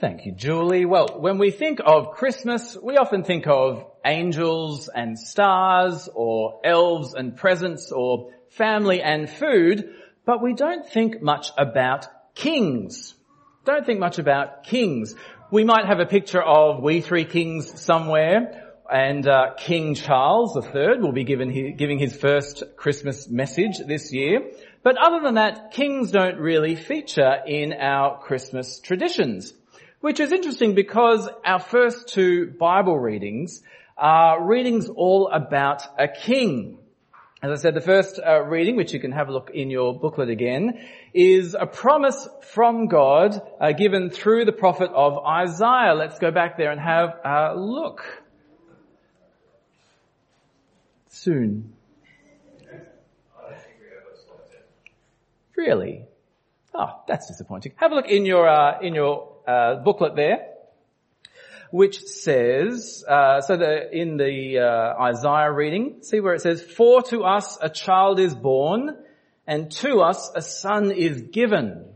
Thank you, Julie. Well, when we think of Christmas, we often think of angels and stars or elves and presents or family and food, but we don't think much about kings. Don't think much about kings. We might have a picture of we three kings somewhere and uh, King Charles III will be his, giving his first Christmas message this year. But other than that, kings don't really feature in our Christmas traditions, which is interesting because our first two Bible readings are readings all about a king. As I said, the first uh, reading, which you can have a look in your booklet again, is a promise from God uh, given through the prophet of Isaiah. Let's go back there and have a look. Soon. Really? Oh, that's disappointing. Have a look in your uh, in your uh, booklet there, which says uh, so. The in the uh, Isaiah reading, see where it says, "For to us a child is born, and to us a son is given."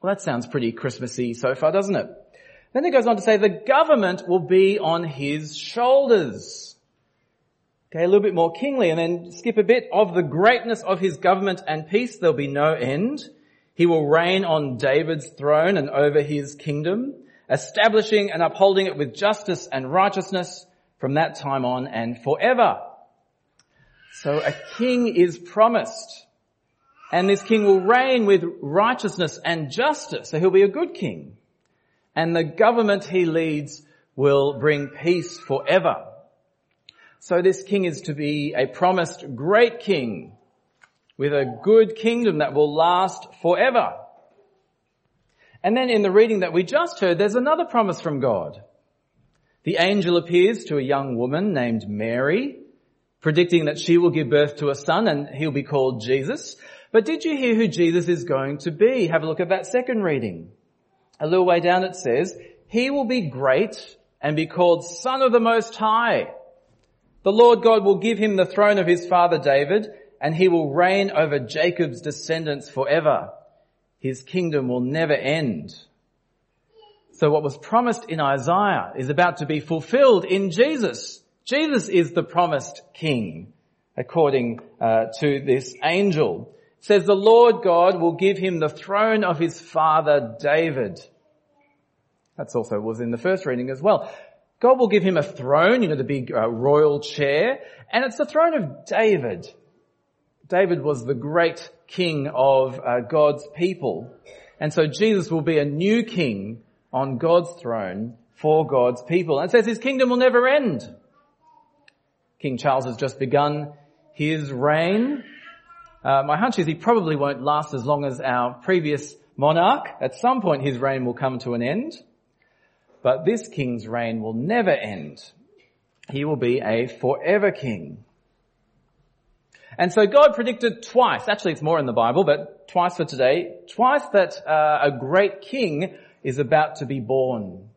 Well, that sounds pretty Christmassy so far, doesn't it? Then it goes on to say, "The government will be on his shoulders." Okay, a little bit more kingly and then skip a bit of the greatness of his government and peace. There'll be no end. He will reign on David's throne and over his kingdom, establishing and upholding it with justice and righteousness from that time on and forever. So a king is promised. And this king will reign with righteousness and justice. So he'll be a good king. And the government he leads will bring peace forever. So this king is to be a promised great king with a good kingdom that will last forever. And then in the reading that we just heard, there's another promise from God. The angel appears to a young woman named Mary, predicting that she will give birth to a son and he'll be called Jesus. But did you hear who Jesus is going to be? Have a look at that second reading. A little way down it says, he will be great and be called son of the most high. The Lord God will give him the throne of his father David, and he will reign over Jacob's descendants forever. His kingdom will never end. So what was promised in Isaiah is about to be fulfilled in Jesus. Jesus is the promised king, according uh, to this angel. It says the Lord God will give him the throne of his father David. That's also was in the first reading as well. God will give him a throne, you know, the big uh, royal chair, and it's the throne of David. David was the great king of uh, God's people. And so Jesus will be a new king on God's throne for God's people. And it says his kingdom will never end. King Charles has just begun his reign. Uh, my hunch is he probably won't last as long as our previous monarch. At some point his reign will come to an end. But this king's reign will never end. He will be a forever king. And so God predicted twice, actually it's more in the Bible, but twice for today, twice that uh, a great king is about to be born.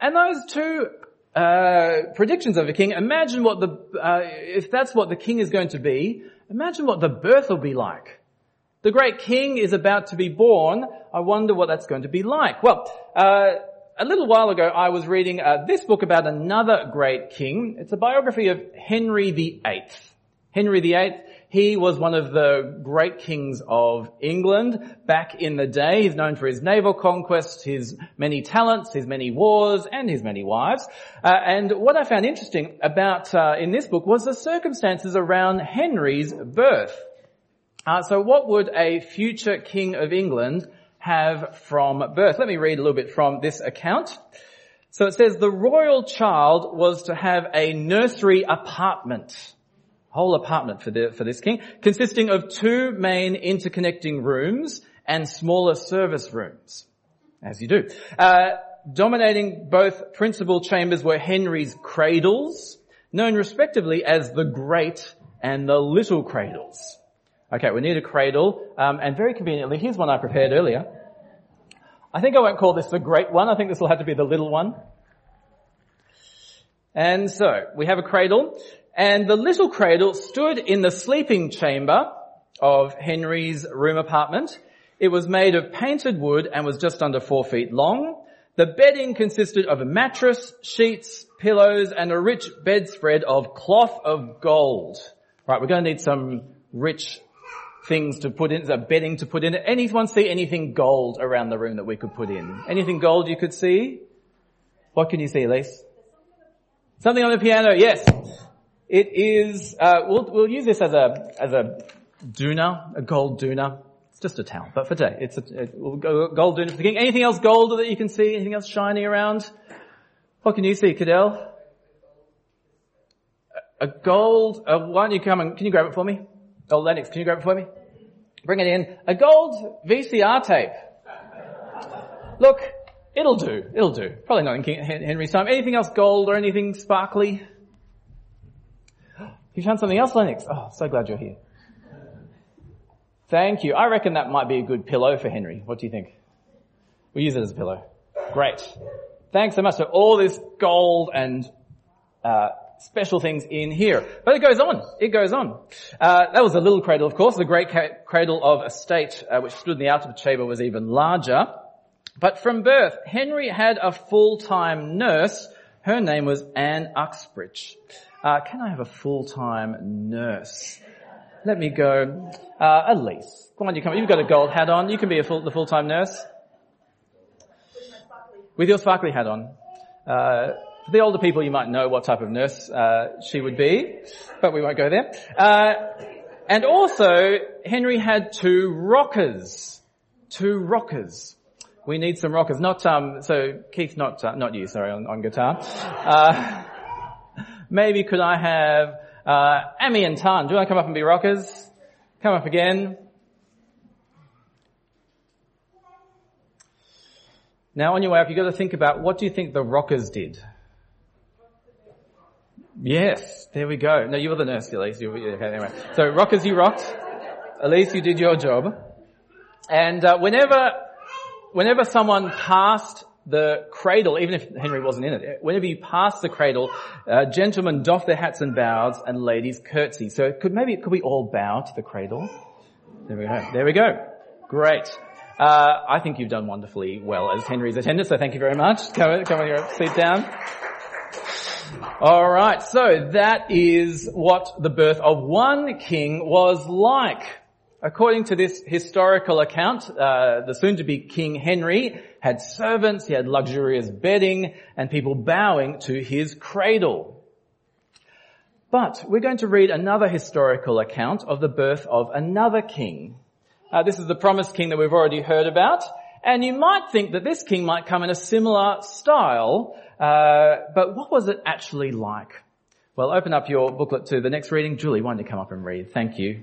And those two uh, predictions of a king, imagine what the, uh, if that's what the king is going to be, imagine what the birth will be like. The great king is about to be born. I wonder what that's going to be like. Well, uh, a little while ago, I was reading uh, this book about another great king. It's a biography of Henry VIII. Henry VIII, he was one of the great kings of England back in the day. He's known for his naval conquests, his many talents, his many wars, and his many wives. Uh, and what I found interesting about uh, in this book was the circumstances around Henry's birth. Uh, so what would a future king of England have from birth. Let me read a little bit from this account. So it says the royal child was to have a nursery apartment, whole apartment for, the, for this king, consisting of two main interconnecting rooms and smaller service rooms, as you do. Uh, dominating both principal chambers were Henry's cradles, known respectively as the great and the little cradles. Okay, we need a cradle, um, and very conveniently, here's one I prepared earlier. I think I won't call this the great one. I think this will have to be the little one. And so, we have a cradle, and the little cradle stood in the sleeping chamber of Henry's room apartment. It was made of painted wood and was just under four feet long. The bedding consisted of a mattress, sheets, pillows, and a rich bedspread of cloth of gold. Right, we're going to need some rich things to put in, a bedding to put in. Anyone see anything gold around the room that we could put in? Anything gold you could see? What can you see, Elise? Something on the piano, yes. It is, uh, we'll, we'll use this as a, as a doona, a gold doona. It's just a towel, but for today, it's a, gold doona for the king. Anything else gold that you can see? Anything else shiny around? What can you see, Cadell? A gold, uh, why don't you come and, can you grab it for me? Oh, Lennox, can you grab it for me? Bring it in. A gold VCR tape. Look, it'll do. It'll do. Probably not in King Henry's time. Anything else gold or anything sparkly? You found something else, Lennox? Oh, so glad you're here. Thank you. I reckon that might be a good pillow for Henry. What do you think? We'll use it as a pillow. Great. Thanks so much for all this gold and uh, special things in here. But it goes on. It goes on. Uh, that was a little cradle, of course. The great ca- cradle of a state, uh, which stood in the outer chamber, was even larger. But from birth, Henry had a full-time nurse. Her name was Anne Oxenbridge. Uh, can I have a full-time nurse? Let me go. Uh, Elise, come on, you come. You've got a gold hat on. You can be full, the full-time nurse. With your sparkly hat on. Uh, for the older people, you might know what type of nurse uh, she would be, but we won't go there. Uh, and also, Henry had two rockers. Two rockers. We need some rockers. Not um. So Keith, not uh, not you. Sorry, on, on guitar. Maybe could I have uh, Amy and Tan? Do you want to come up and be rockers? Come up again. Now on your way up, you've got to think about what do you think the rockers did? Yes, there we go. No, you were the nurse, Elise. You were, okay, anyway. So rockers, you rocked. Elise, you did your job. And uh, whenever, whenever someone passed the cradle, even if Henry wasn't in it, whenever you pass the cradle, uh, gentlemen doff their hats and bows, and ladies curtsy. So could maybe could we all bow to the cradle? There we go. There we go. Great. Uh, I think you've done wonderfully well as Henry's attendant, so thank you very much. Come, come on here, sit down. All right, so that is what the birth of one king was like. According to this historical account, uh, the soon-to-be King Henry had servants, he had luxurious bedding, and people bowing to his cradle. But we're going to read another historical account of the birth of another king. Uh, this is the promised king that we've already heard about, and you might think that this king might come in a similar style, uh, but what was it actually like? Well, open up your booklet to the next reading. Julie, why don't you come up and read? Thank you.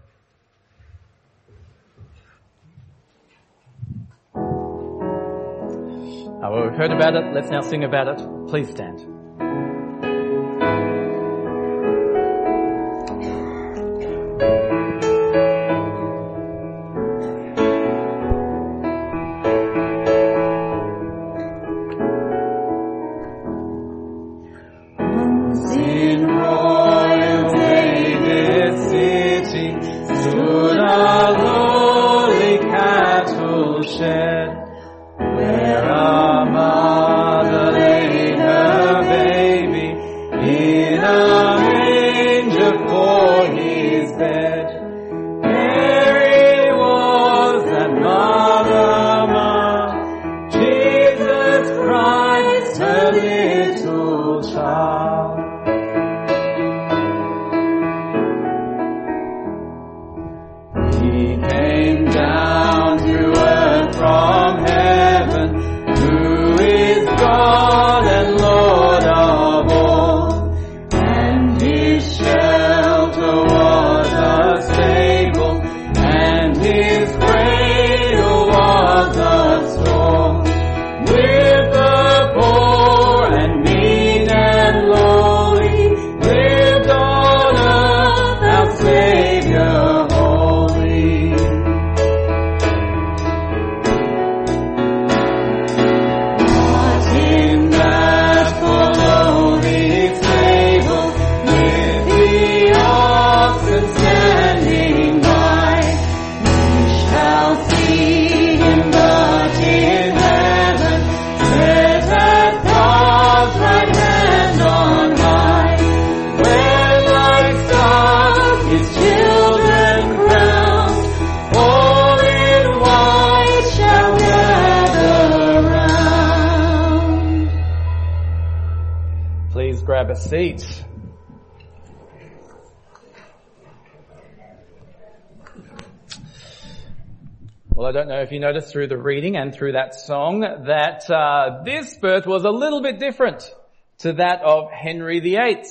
Oh, well, we've heard about it. Let's now sing about it. Please stand. A seat. Well, I don't know if you noticed through the reading and through that song that uh, this birth was a little bit different to that of Henry VIII.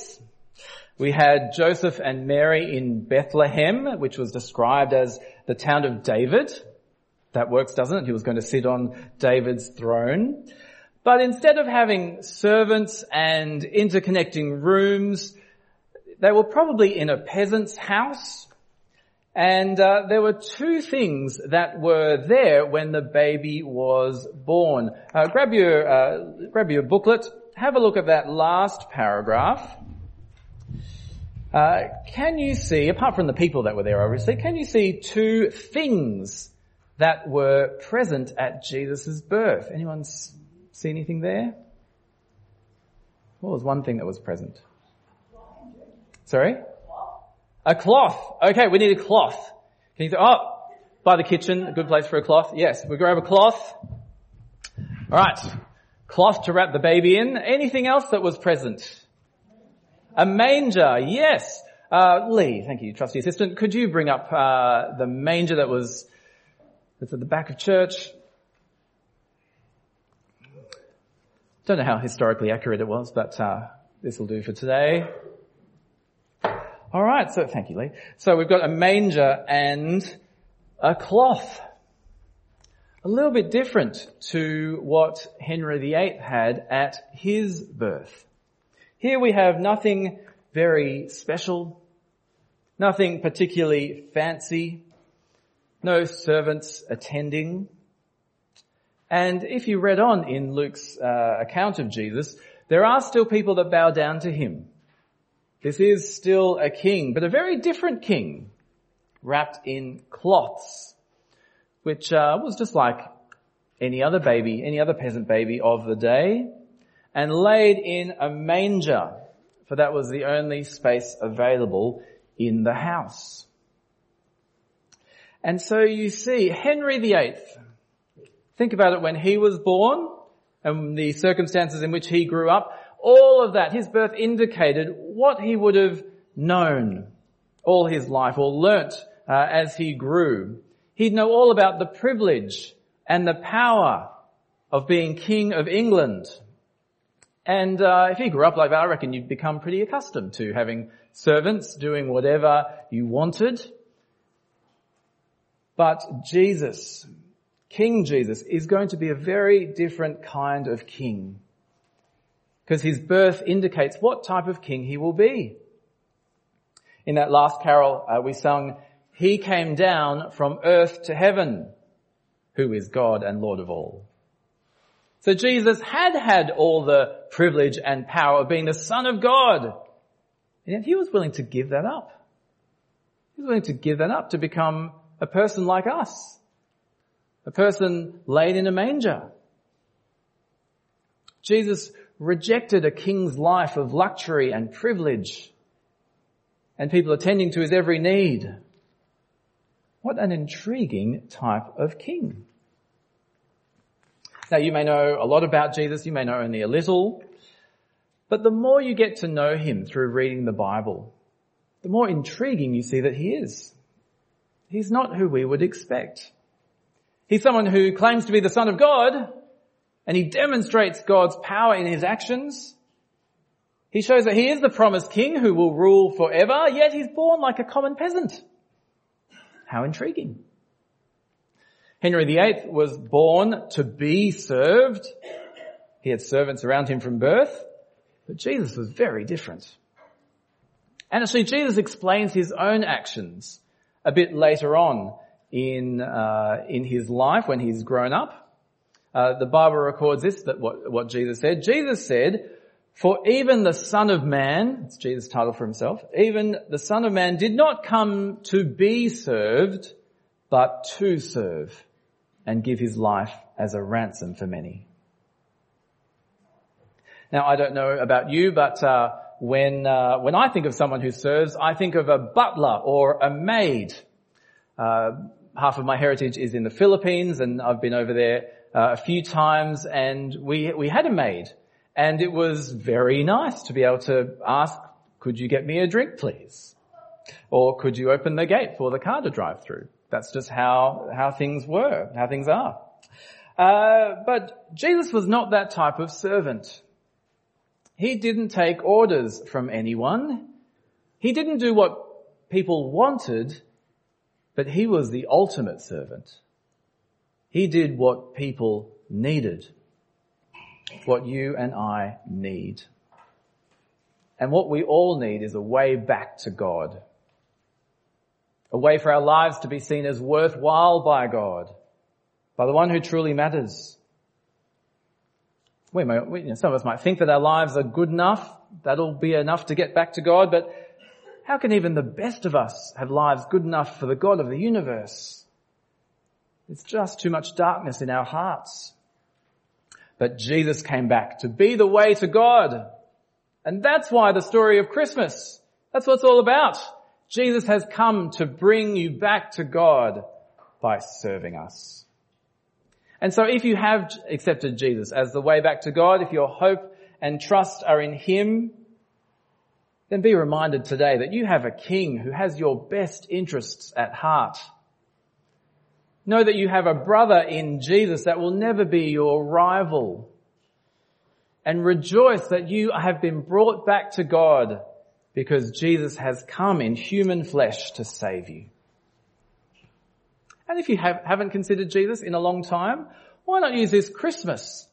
We had Joseph and Mary in Bethlehem, which was described as the town of David. That works, doesn't it? He was going to sit on David's throne. But instead of having servants and interconnecting rooms, they were probably in a peasant's house and uh, there were two things that were there when the baby was born. Uh, grab your uh, grab your booklet. Have a look at that last paragraph. Uh, can you see, apart from the people that were there, obviously, can you see two things that were present at Jesus' birth? Anyone see anything there? What was one thing that was present? Sorry? A cloth. Okay, we need a cloth. Can you say, oh, by the kitchen, a good place for a cloth? Yes, we grab a cloth. Alright. Cloth to wrap the baby in. Anything else that was present? A manger, yes. Uh, Lee, thank you, trusty assistant. Could you bring up uh, the manger that was that's at the back of church? Don't know how historically accurate it was, but uh, this will do for today. All right, so thank you, Lee. So we've got a manger and a cloth. A little bit different to what Henry VIII had at his birth. Here we have nothing very special, nothing particularly fancy, no servants attending. And if you read on in Luke's uh, account of Jesus, there are still people that bow down to him. This is still a king, but a very different king, wrapped in cloths, which uh, was just like any other baby, any other peasant baby of the day, and laid in a manger, for that was the only space available in the house. And so you see, Henry VIII, think about it when he was born and the circumstances in which he grew up, all of that, his birth indicated what he would have known all his life or learnt uh, as he grew. He'd know all about the privilege and the power of being King of England. And uh, if he grew up like that, I reckon you'd become pretty accustomed to having servants doing whatever you wanted. But Jesus, King Jesus, is going to be a very different kind of king because his birth indicates what type of king he will be. In that last carol, uh, we sung, He came down from earth to heaven, who is God and Lord of all. So Jesus had had all the privilege and power of being the Son of God. And yet he was willing to give that up. He was willing to give that up to become a person like us. A person laid in a manger. Jesus rejected a king's life of luxury and privilege and people attending to his every need. What an intriguing type of king. Now you may know a lot about Jesus, you may know only a little, but the more you get to know him through reading the Bible, the more intriguing you see that he is. He's not who we would expect. He's someone who claims to be the son of God, and he demonstrates God's power in his actions. He shows that he is the promised king who will rule forever, yet he's born like a common peasant. How intriguing. Henry VIII was born to be served. He had servants around him from birth, but Jesus was very different. And actually Jesus explains his own actions a bit later on in, uh, in his life when he's grown up. Uh, the Bible records this, that what, what Jesus said. Jesus said, for even the Son of Man, it's Jesus' title for himself, even the Son of Man did not come to be served, but to serve and give his life as a ransom for many. Now I don't know about you, but uh, when uh, when I think of someone who serves, I think of a butler or a maid. Uh, half of my heritage is in the Philippines, and I've been over there uh, a few times and we, we had a maid And it was very nice to be able to ask, could you get me a drink please? Or could you open the gate for the car to drive through? That's just how, how things were, how things are. Uh, but Jesus was not that type of servant. He didn't take orders from anyone. He didn't do what people wanted, but he was the ultimate servant. He did what people needed. What you and I need. And what we all need is a way back to God. A way for our lives to be seen as worthwhile by God. By the one who truly matters. We, may, we you know, some of us might think that our lives are good enough. That'll be enough to get back to God, but how can even the best of us have lives good enough for the God of the universe? It's just too much darkness in our hearts. But Jesus came back to be the way to God. And that's why the story of Christmas, that's what it's all about. Jesus has come to bring you back to God by serving us. And so if you have accepted Jesus as the way back to God, if your hope and trust are in Him, then be reminded today that you have a King who has your best interests at heart. Know that you have a brother in Jesus that will never be your rival. And rejoice that you have been brought back to God because Jesus has come in human flesh to save you. And if you have, haven't considered Jesus in a long time, why not use this Christmas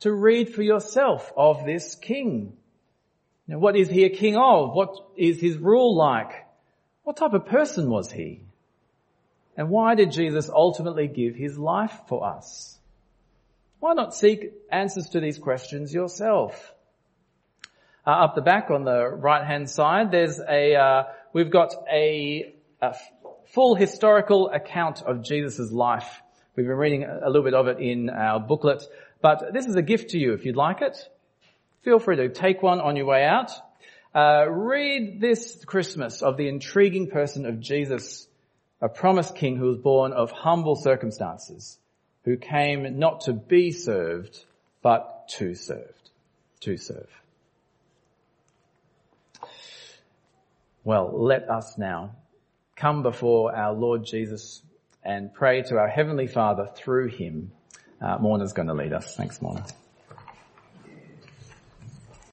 to read for yourself of this King? Now, what is he a king of? What is his rule like? What type of person was he? And why did Jesus ultimately give his life for us? Why not seek answers to these questions yourself? Uh, up the back on the right hand side, there's a, uh, we've got a, a full historical account of Jesus' life. We've been reading a little bit of it in our booklet, but this is a gift to you if you'd like it. Feel free to take one on your way out. Uh, read this Christmas of the intriguing person of Jesus, a promised king who was born of humble circumstances, who came not to be served, but to served, to serve. Well, let us now come before our Lord Jesus and pray to our Heavenly Father through Him. Uh, going to lead us. Thanks, Morna.